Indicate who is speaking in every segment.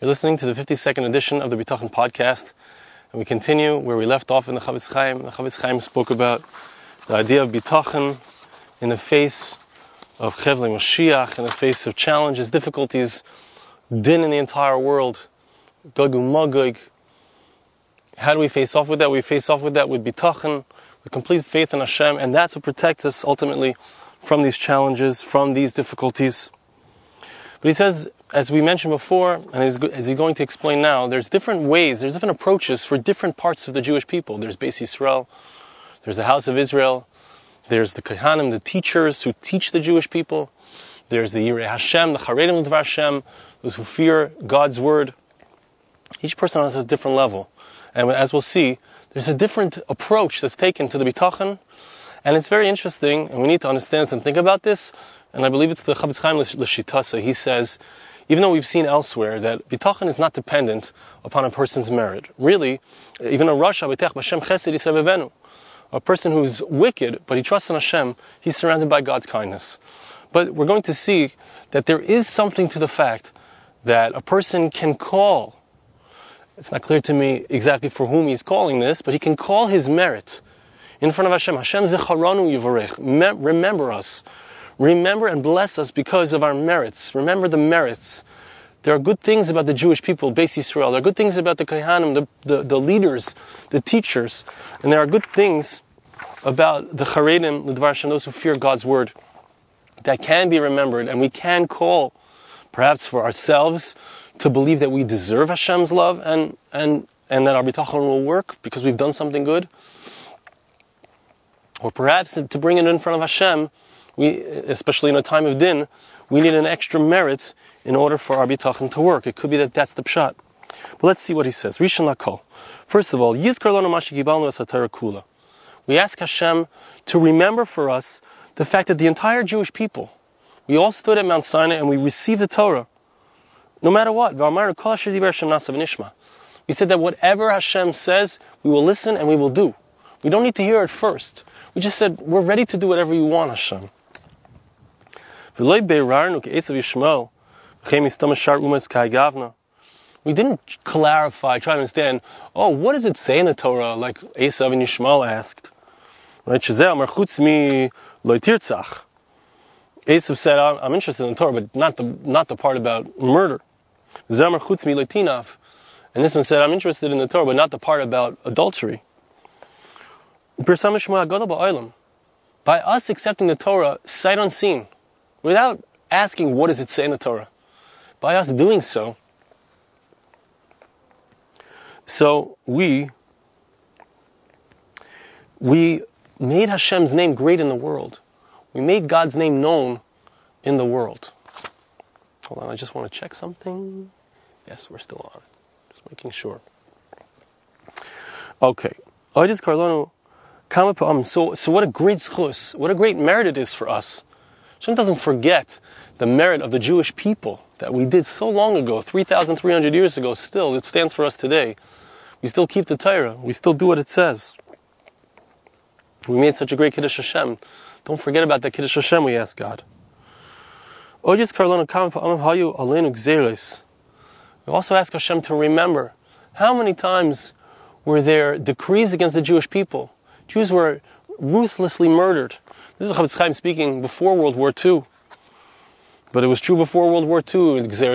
Speaker 1: You're listening to the 52nd edition of the Bitachon podcast, and we continue where we left off in the Chofetz Chaim. The Chofetz Chaim spoke about the idea of Bitachon in the face of Chevle Mashiach, in the face of challenges, difficulties, din in the entire world. How do we face off with that? We face off with that with Bitachon, with complete faith in Hashem, and that's what protects us ultimately from these challenges, from these difficulties. But he says as we mentioned before, and as, as he's going to explain now, there's different ways, there's different approaches for different parts of the Jewish people. There's Beis Yisrael, there's the house of Israel, there's the Kohanim, the teachers who teach the Jewish people, there's the Yirei Hashem, the Charedim Dvar Hashem, those who fear God's word. Each person has a different level. And as we'll see, there's a different approach that's taken to the Bitachon, and it's very interesting, and we need to understand and think about this, and I believe it's the Chofetz Chaim L'Shitasa, he says, even though we've seen elsewhere that bitachon is not dependent upon a person's merit. Really, even a rasha b'tech b'Hashem chesed yisavevenu, a person who's wicked but he trusts in Hashem, he's surrounded by God's kindness. But we're going to see that there is something to the fact that a person can call. It's not clear to me exactly for whom he's calling this, but he can call his merit in front of Hashem. Hashem zecharanu yivarech. Remember us. Remember and bless us because of our merits. Remember the merits. There are good things about the Jewish people, Beis Yisrael. There are good things about the Kohanim, the, the, the, leaders, the teachers. And there are good things about the Charedim, the Dvar those who fear God's word, that can be remembered. And we can call, perhaps for ourselves, to believe that we deserve Hashem's love and, and, and that our bitachon will work because we've done something good. Or perhaps to bring it in front of Hashem we, especially in a time of din, we need an extra merit in order for our bitachon to work. It could be that that's the pshat. But let's see what he says. Rishon lakol. First of all, yizkar lanu mashi kula. We ask Hashem to remember for us the fact that the entire Jewish people, we all stood at Mount Sinai and we received the Torah. No matter what. We said that whatever Hashem says, we will listen and we will do. We don't need to hear it first. We just said, we're ready to do whatever you want, Hashem. We didn't clarify, try to understand, oh, what does it say in the Torah, like Esav and Yishmael asked? Right? Esav said, I'm interested in the Torah, but not the, not the part about murder. And this one said, I'm interested in the Torah, but not the part about adultery. By us accepting the Torah sight unseen, without asking what does it say in the Torah. By us doing so, so we we made Hashem's name great in the world. We made God's name known in the world. Hold on, I just want to check something. Yes, we're still on. Just making sure. Okay. Um, so, so what a great schus, what a great merit it is for us Hashem doesn't forget the merit of the Jewish people that we did so long ago, 3,300 years ago, still, it stands for us today. We still keep the Torah. We still do what it says. We made such a great Kiddush Hashem. Don't forget about that Kiddush Hashem, we ask God. We also ask Hashem to remember how many times were there decrees against the Jewish people. Jews were ruthlessly murdered. This is Chofetz Chaim speaking before World War II. But it was true before World War II. So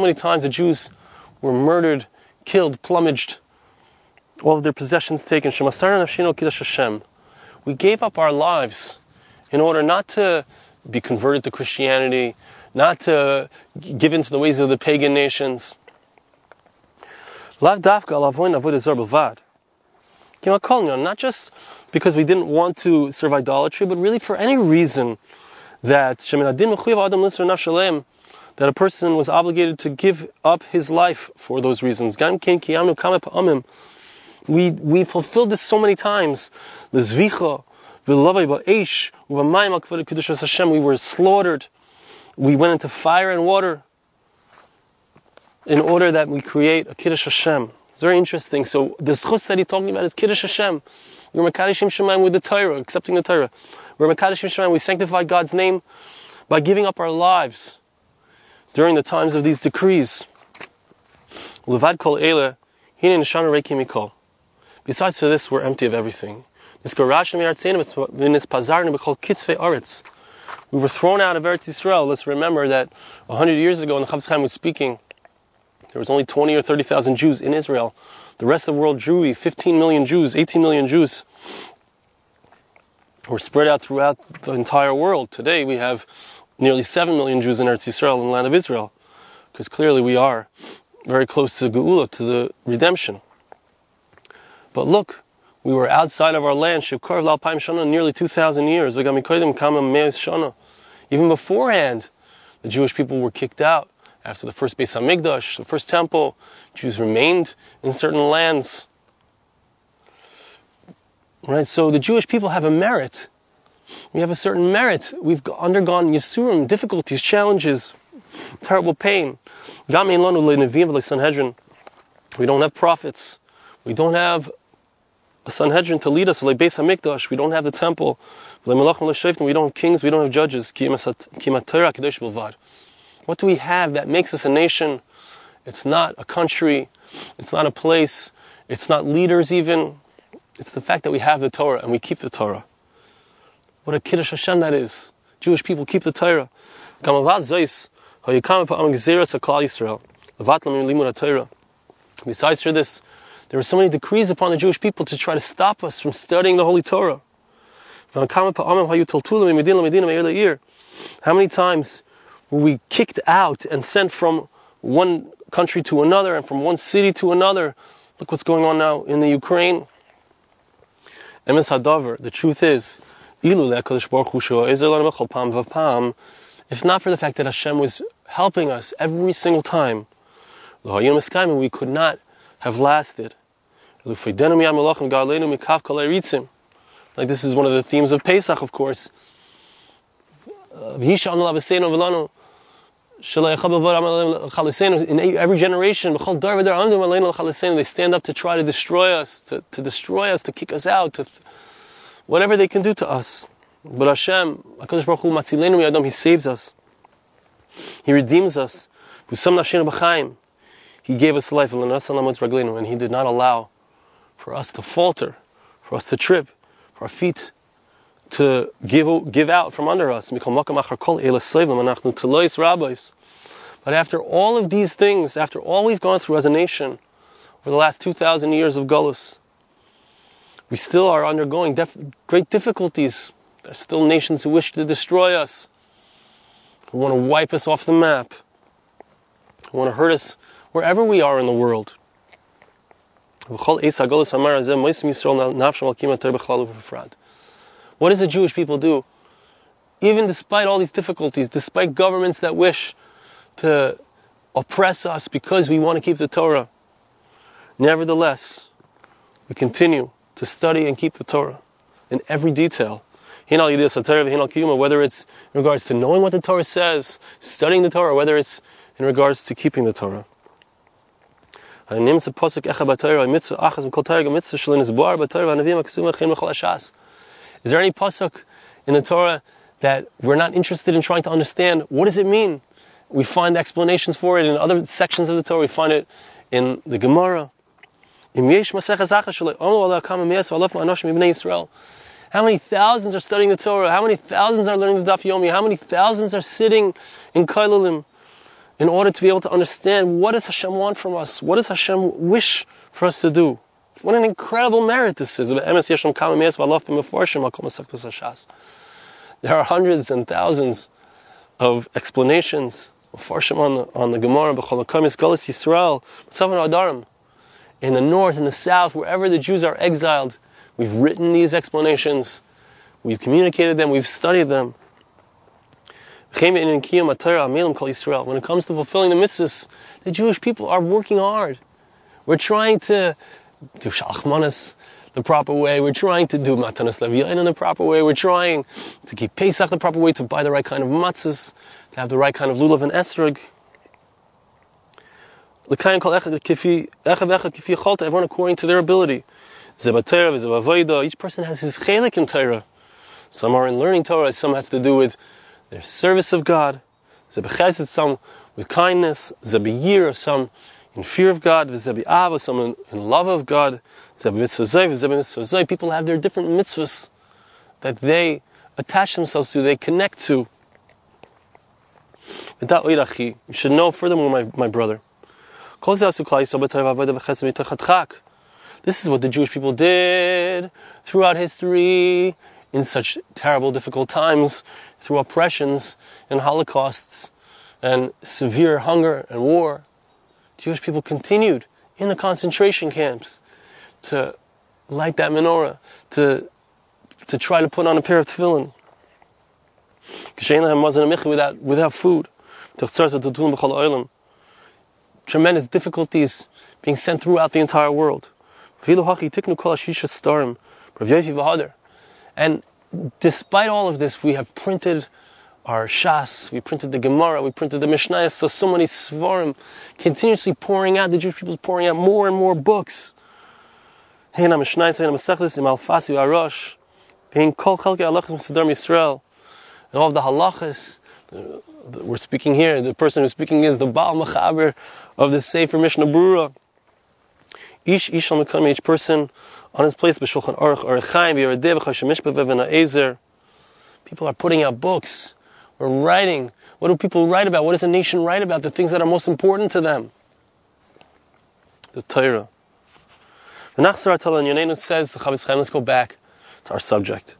Speaker 1: many times the Jews were murdered, killed, plumaged, all of their possessions taken. We gave up our lives in order not to be converted to Christianity, not to give into the ways of the pagan nations. Not just because we didn't want to serve idolatry, but really for any reason that that a person was obligated to give up his life for those reasons. We, we fulfilled this so many times. We were slaughtered. We went into fire and water in order that we create a Kiddush Hashem. It's very interesting. So the schus that he's talking about is Kiddush Hashem. We're Makadishim Shemaim with the Torah, accepting the Torah. We're Makadishim Shemaim, we sanctify God's name by giving up our lives during the times of these decrees. Levad kol ele, hine nishana reiki. Besides to this, we're empty of everything. We were thrown out of Eretz Yisrael. Let's remember that 100 years ago, when the Chofetz Chaim was speaking, there was only 20 or 30,000 Jews in Israel. The rest of the world, Jewry, 15 million Jews, 18 million Jews, were spread out throughout the entire world. Today, we have nearly 7 million Jews in Eretz Yisrael, in the land of Israel, because clearly we are very close to the Geula, to the redemption. But look, we were outside of our land, Shivkar Lalpaim Shana, nearly 2,000 years. Even beforehand, the Jewish people were kicked out. After the first Beis Hamikdash, the first temple, Jews remained in certain lands. Right, so the Jewish people have a merit. We have a certain merit. We've undergone yisurim, difficulties, challenges, terrible pain. We don't have prophets. We don't have a Sanhedrin to lead us. We don't have the temple. We don't have kings. We don't have judges. What do we have that makes us a nation? It's not a country. It's not a place. It's not leaders even. It's the fact that we have the Torah and we keep the Torah. What a Kiddush Hashem that is. Jewish people keep the Torah. Besides for this, there are so many decrees upon the Jewish people to try to stop us from studying the Holy Torah. How many times we kicked out and sent from one country to another and from one city to another? Look what's going on now in the Ukraine. Emes Hadavar, the truth is, if not for the fact that Hashem was helping us every single time, we could not have lasted. Like this is one of the themes of Pesach, of course. In every generation, they stand up to try to destroy us, to, to destroy us, to kick us out, to whatever they can do to us. But Hashem, He saves us. He redeems us. He gave us life, and He did not allow for us to falter, for us to trip, for our feet to give, give out from under us. But after all of these things, after all we've gone through as a nation over the last 2,000 years of Gullus, we still are undergoing def- great difficulties. There are still nations who wish to destroy us, who want to wipe us off the map, who want to hurt us wherever we are in the world. What does the Jewish people do? Even despite all these difficulties, despite governments that wish to oppress us because we want to keep the Torah, nevertheless, we continue to study and keep the Torah in every detail. Whether it's in regards to knowing what the Torah says, studying the Torah, whether it's in regards to keeping the Torah. Is there any pasuk in the Torah that we're not interested in trying to understand? What does it mean? We find explanations for it in other sections of the Torah. We find it in the Gemara. How many thousands are studying the Torah? How many thousands are learning the Daf Yomi? How many thousands are sitting in Kollelim? in order to be able to understand what does Hashem want from us? What does Hashem wish for us to do? What an incredible merit this is. There are hundreds and thousands of explanations on the, on the Gemara, in the north, in the south, wherever the Jews are exiled, we've written these explanations, we've communicated them, we've studied them. When it comes to fulfilling the mitzvahs, the Jewish people are working hard. We're trying to do shalachmanas the proper way. We're trying to do matanas leviyain in the proper way. We're trying to keep Pesach the proper way, to buy the right kind of matzahs, to have the right kind of lulav and esrog. Everyone according to their ability. Each person has his chelik in Torah. Some are in learning Torah, some has to do with their service of God. Some with kindness. Some in fear of God. Zebi'ava, some in, in love of God. Zebi People have their different mitzvahs that they attach themselves to, they connect to. You should know furthermore, my, my brother. This is what the Jewish people did throughout history in such terrible, difficult times, through oppressions and holocausts and severe hunger and war. Jewish people continued in the concentration camps to light that menorah, to, to try to put on a pair of tefillin. Without, without food. Tremendous difficulties being sent throughout the entire world. And despite all of this, we have printed our Shas, we printed the Gemara, we printed the Mishnah, so so many Svarim, continuously pouring out, the Jewish people pouring out more and more books. And all of the halachas, we're speaking here, the person who's speaking is the Baal Machaber of the Sefer Mishnah Berurah. Each, each each person on his place. People are putting out books. Writing. What do people write about? What does a nation write about? The things that are most important to them. The Torah. The Nachzar Atala Yonenu says, the Chaim, let's go back to our subject.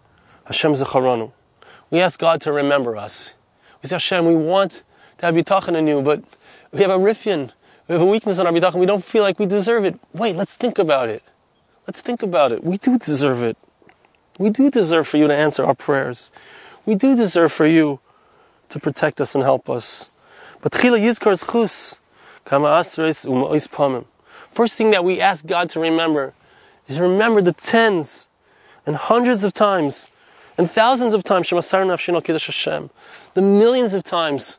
Speaker 1: Hashem Zacharanu. We ask God to remember us. We say, Hashem, we want to have bitachon in you, but we have a riffian. We have a weakness in our bitachon. We don't feel like we deserve it. Wait, let's think about it. Let's think about it. We do deserve it. We do deserve for you to answer our prayers. We do deserve for you to protect us and help us. But chila yizkar chus, kama u'ma'is pamim. First thing that we ask God to remember is remember the tens and hundreds of times and thousands of times the millions of times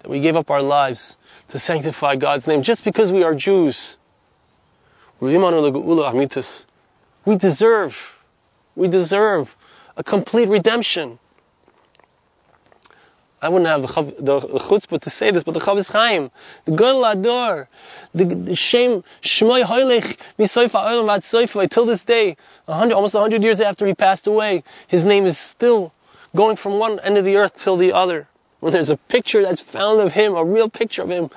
Speaker 1: that we gave up our lives to sanctify God's name just because we are Jews. We deserve, we deserve a complete redemption. I wouldn't have the, the, the chutzpah to say this, but the Chofetz Chaim, the Gadol Ador, the, the Shem Shmoy Hoylech Misoifa Olam Vad Soifa, till this day, 100, almost 100 years after he passed away, his name is still going from one end of the earth till the other. When there's a picture that's found of him, a real picture of him,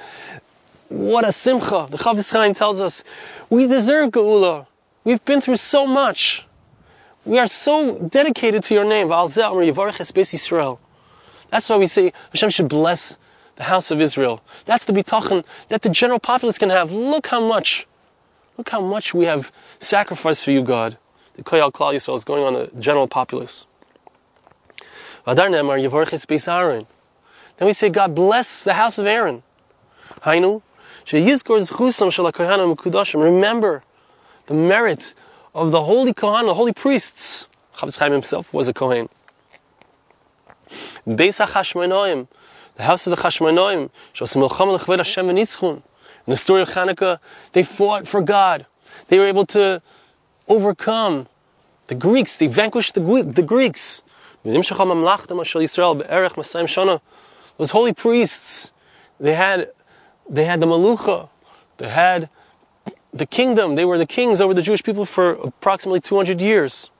Speaker 1: what a simcha. The Chofetz Chaim tells us, we deserve Geula. We've been through so much. We are so dedicated to your name. That's why we say Hashem should bless the house of Israel. That's the bitachon that the general populace can have. Look how much, look how much we have sacrificed for you, God. The Koyal Klal Yisrael is going on the general populace. Then we say, God bless the house of Aaron. Hainu, Remember the merit of the holy Kohan, the holy priests. Chofetz Chaim himself was a Kohen. Beis HaChashmonaim, the house of the Chashmonaim, Hashem In the story of Hanukkah, they fought for God. They were able to overcome the Greeks. They vanquished the, the Greeks. Those holy priests, they had, they had the Malucha, they had the kingdom. They were the kings over the Jewish people for approximately 200 years.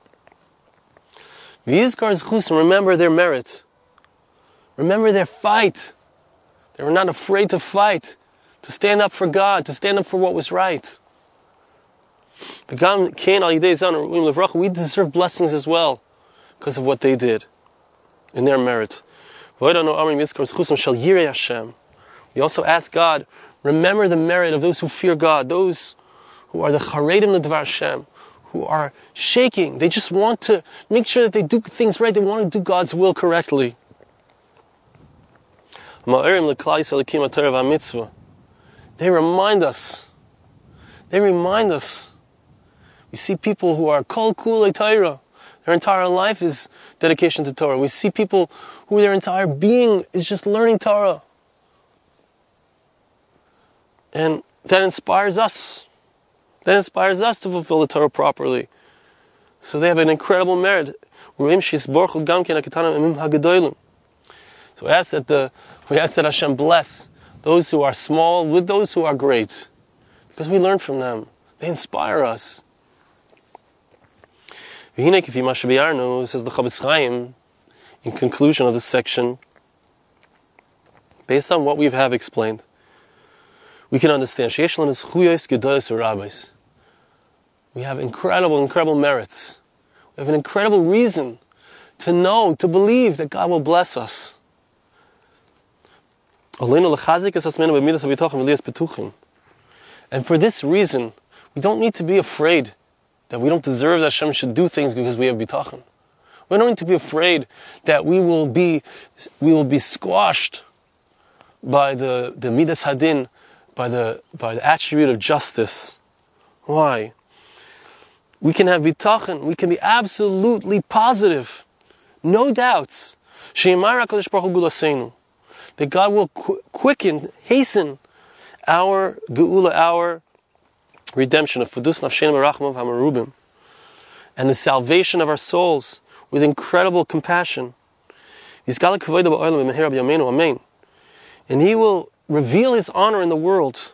Speaker 1: Remember their merit. Remember their fight. They were not afraid to fight, to stand up for God, to stand up for what was right. We deserve blessings as well because of what they did in their merit. We also ask God, remember the merit of those who fear God, those who are the charedim l'dvar Hashem, who are shaking. They just want to make sure that they do things right. They want to do God's will correctly. They remind us. They remind us. We see people who are kol kulei Torah. Their entire life is dedication to Torah. We see people who their entire being is just learning Torah. And that inspires us. That inspires us to fulfill the Torah properly. So they have an incredible merit. So we ask that the we ask that Hashem bless those who are small with those who are great, because we learn from them. They inspire us. Says the Chaim in conclusion of this section, based on what we have explained, we can understand we have incredible, incredible merits. We have an incredible reason to know, to believe that God will bless us. And for this reason, we don't need to be afraid that we don't deserve that Hashem should do things because we have bitachon. We don't need to be afraid that we will be, we will be squashed by the, the midas hadin, by the, by the attribute of justice. Why? We can have bitachon, we can be absolutely positive, no doubts. That God will quicken, hasten our geula, our redemption of fudus nafshenim arachmav hamarubim, and the salvation of our souls with incredible compassion. And He will reveal His honor in the world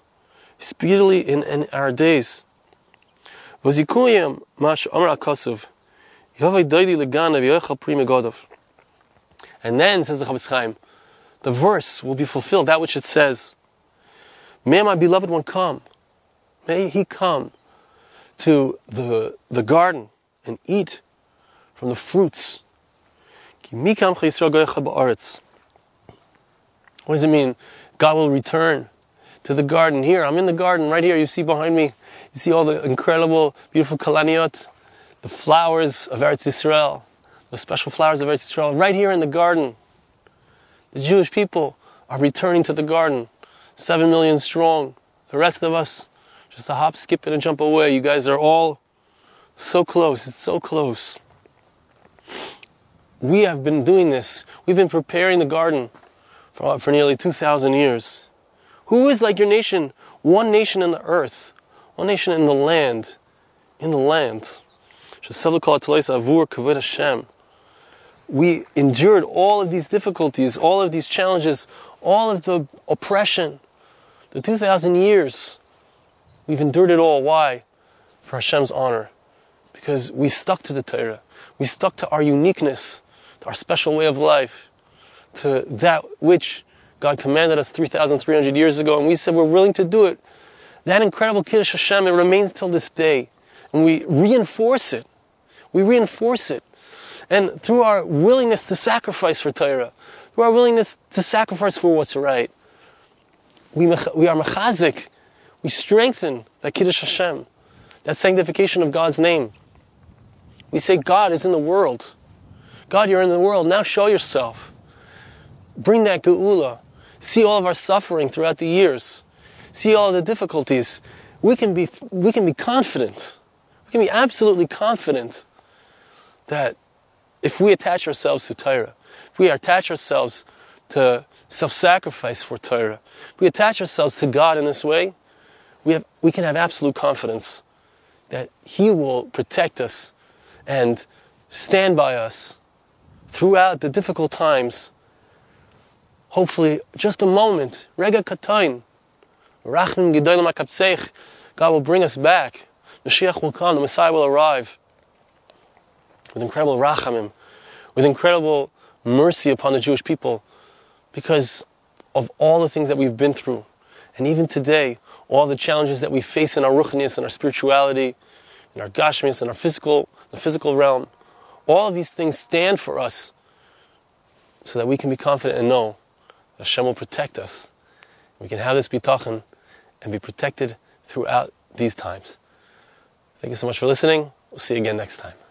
Speaker 1: speedily in, in our days. And then, says the Chofetz Chaim, the verse will be fulfilled, that which it says, May my beloved one come. May he come to the, the garden and eat from the fruits. What does it mean? God will return to the garden. Here, I'm in the garden right here. You see behind me, you see all the incredible, beautiful kalaniot, the flowers of Eretz Yisrael, the special flowers of Eretz Yisrael, right here in the garden. The Jewish people are returning to the garden, seven million strong. The rest of us, just a hop, skip, and a jump away. You guys are all so close. It's so close. We have been doing this. We've been preparing the garden for, for nearly 2,000 years. Who is like your nation? One nation in the earth, one nation in the land, in the land. We endured all of these difficulties, all of these challenges, all of the oppression, the 2,000 years. We've endured it all. Why? For Hashem's honor. Because we stuck to the Torah. We stuck to our uniqueness, to our special way of life, to that which God commanded us 3,300 years ago, and we said we're willing to do it. That incredible Kiddush Hashem, it remains till this day. And we reinforce it. We reinforce it. And through our willingness to sacrifice for Torah, through our willingness to sacrifice for what's right, we, we are mechazik, we strengthen that Kiddush Hashem, that sanctification of God's name. We say, God is in the world. God, you're in the world. Now show yourself. Bring that geula. See all of our suffering throughout the years. See all the difficulties. We can be, we can be confident. We can be absolutely confident that if we attach ourselves to Torah, if we attach ourselves to self-sacrifice for Torah, if we attach ourselves to God in this way, we, have, we can have absolute confidence that He will protect us and stand by us throughout the difficult times. Hopefully, just a moment, rega katain, rachmim gedolim God will bring us back. Mashiach will come, the Messiah will arrive with incredible rachamim, with incredible mercy upon the Jewish people because of all the things that we've been through. And even today, all the challenges that we face in our ruchnius and our spirituality, in our gashmius and our physical, the physical realm, all of these things stand for us so that we can be confident and know that Hashem will protect us. We can have this bitachon and be protected throughout these times. Thank you so much for listening. We'll see you again next time.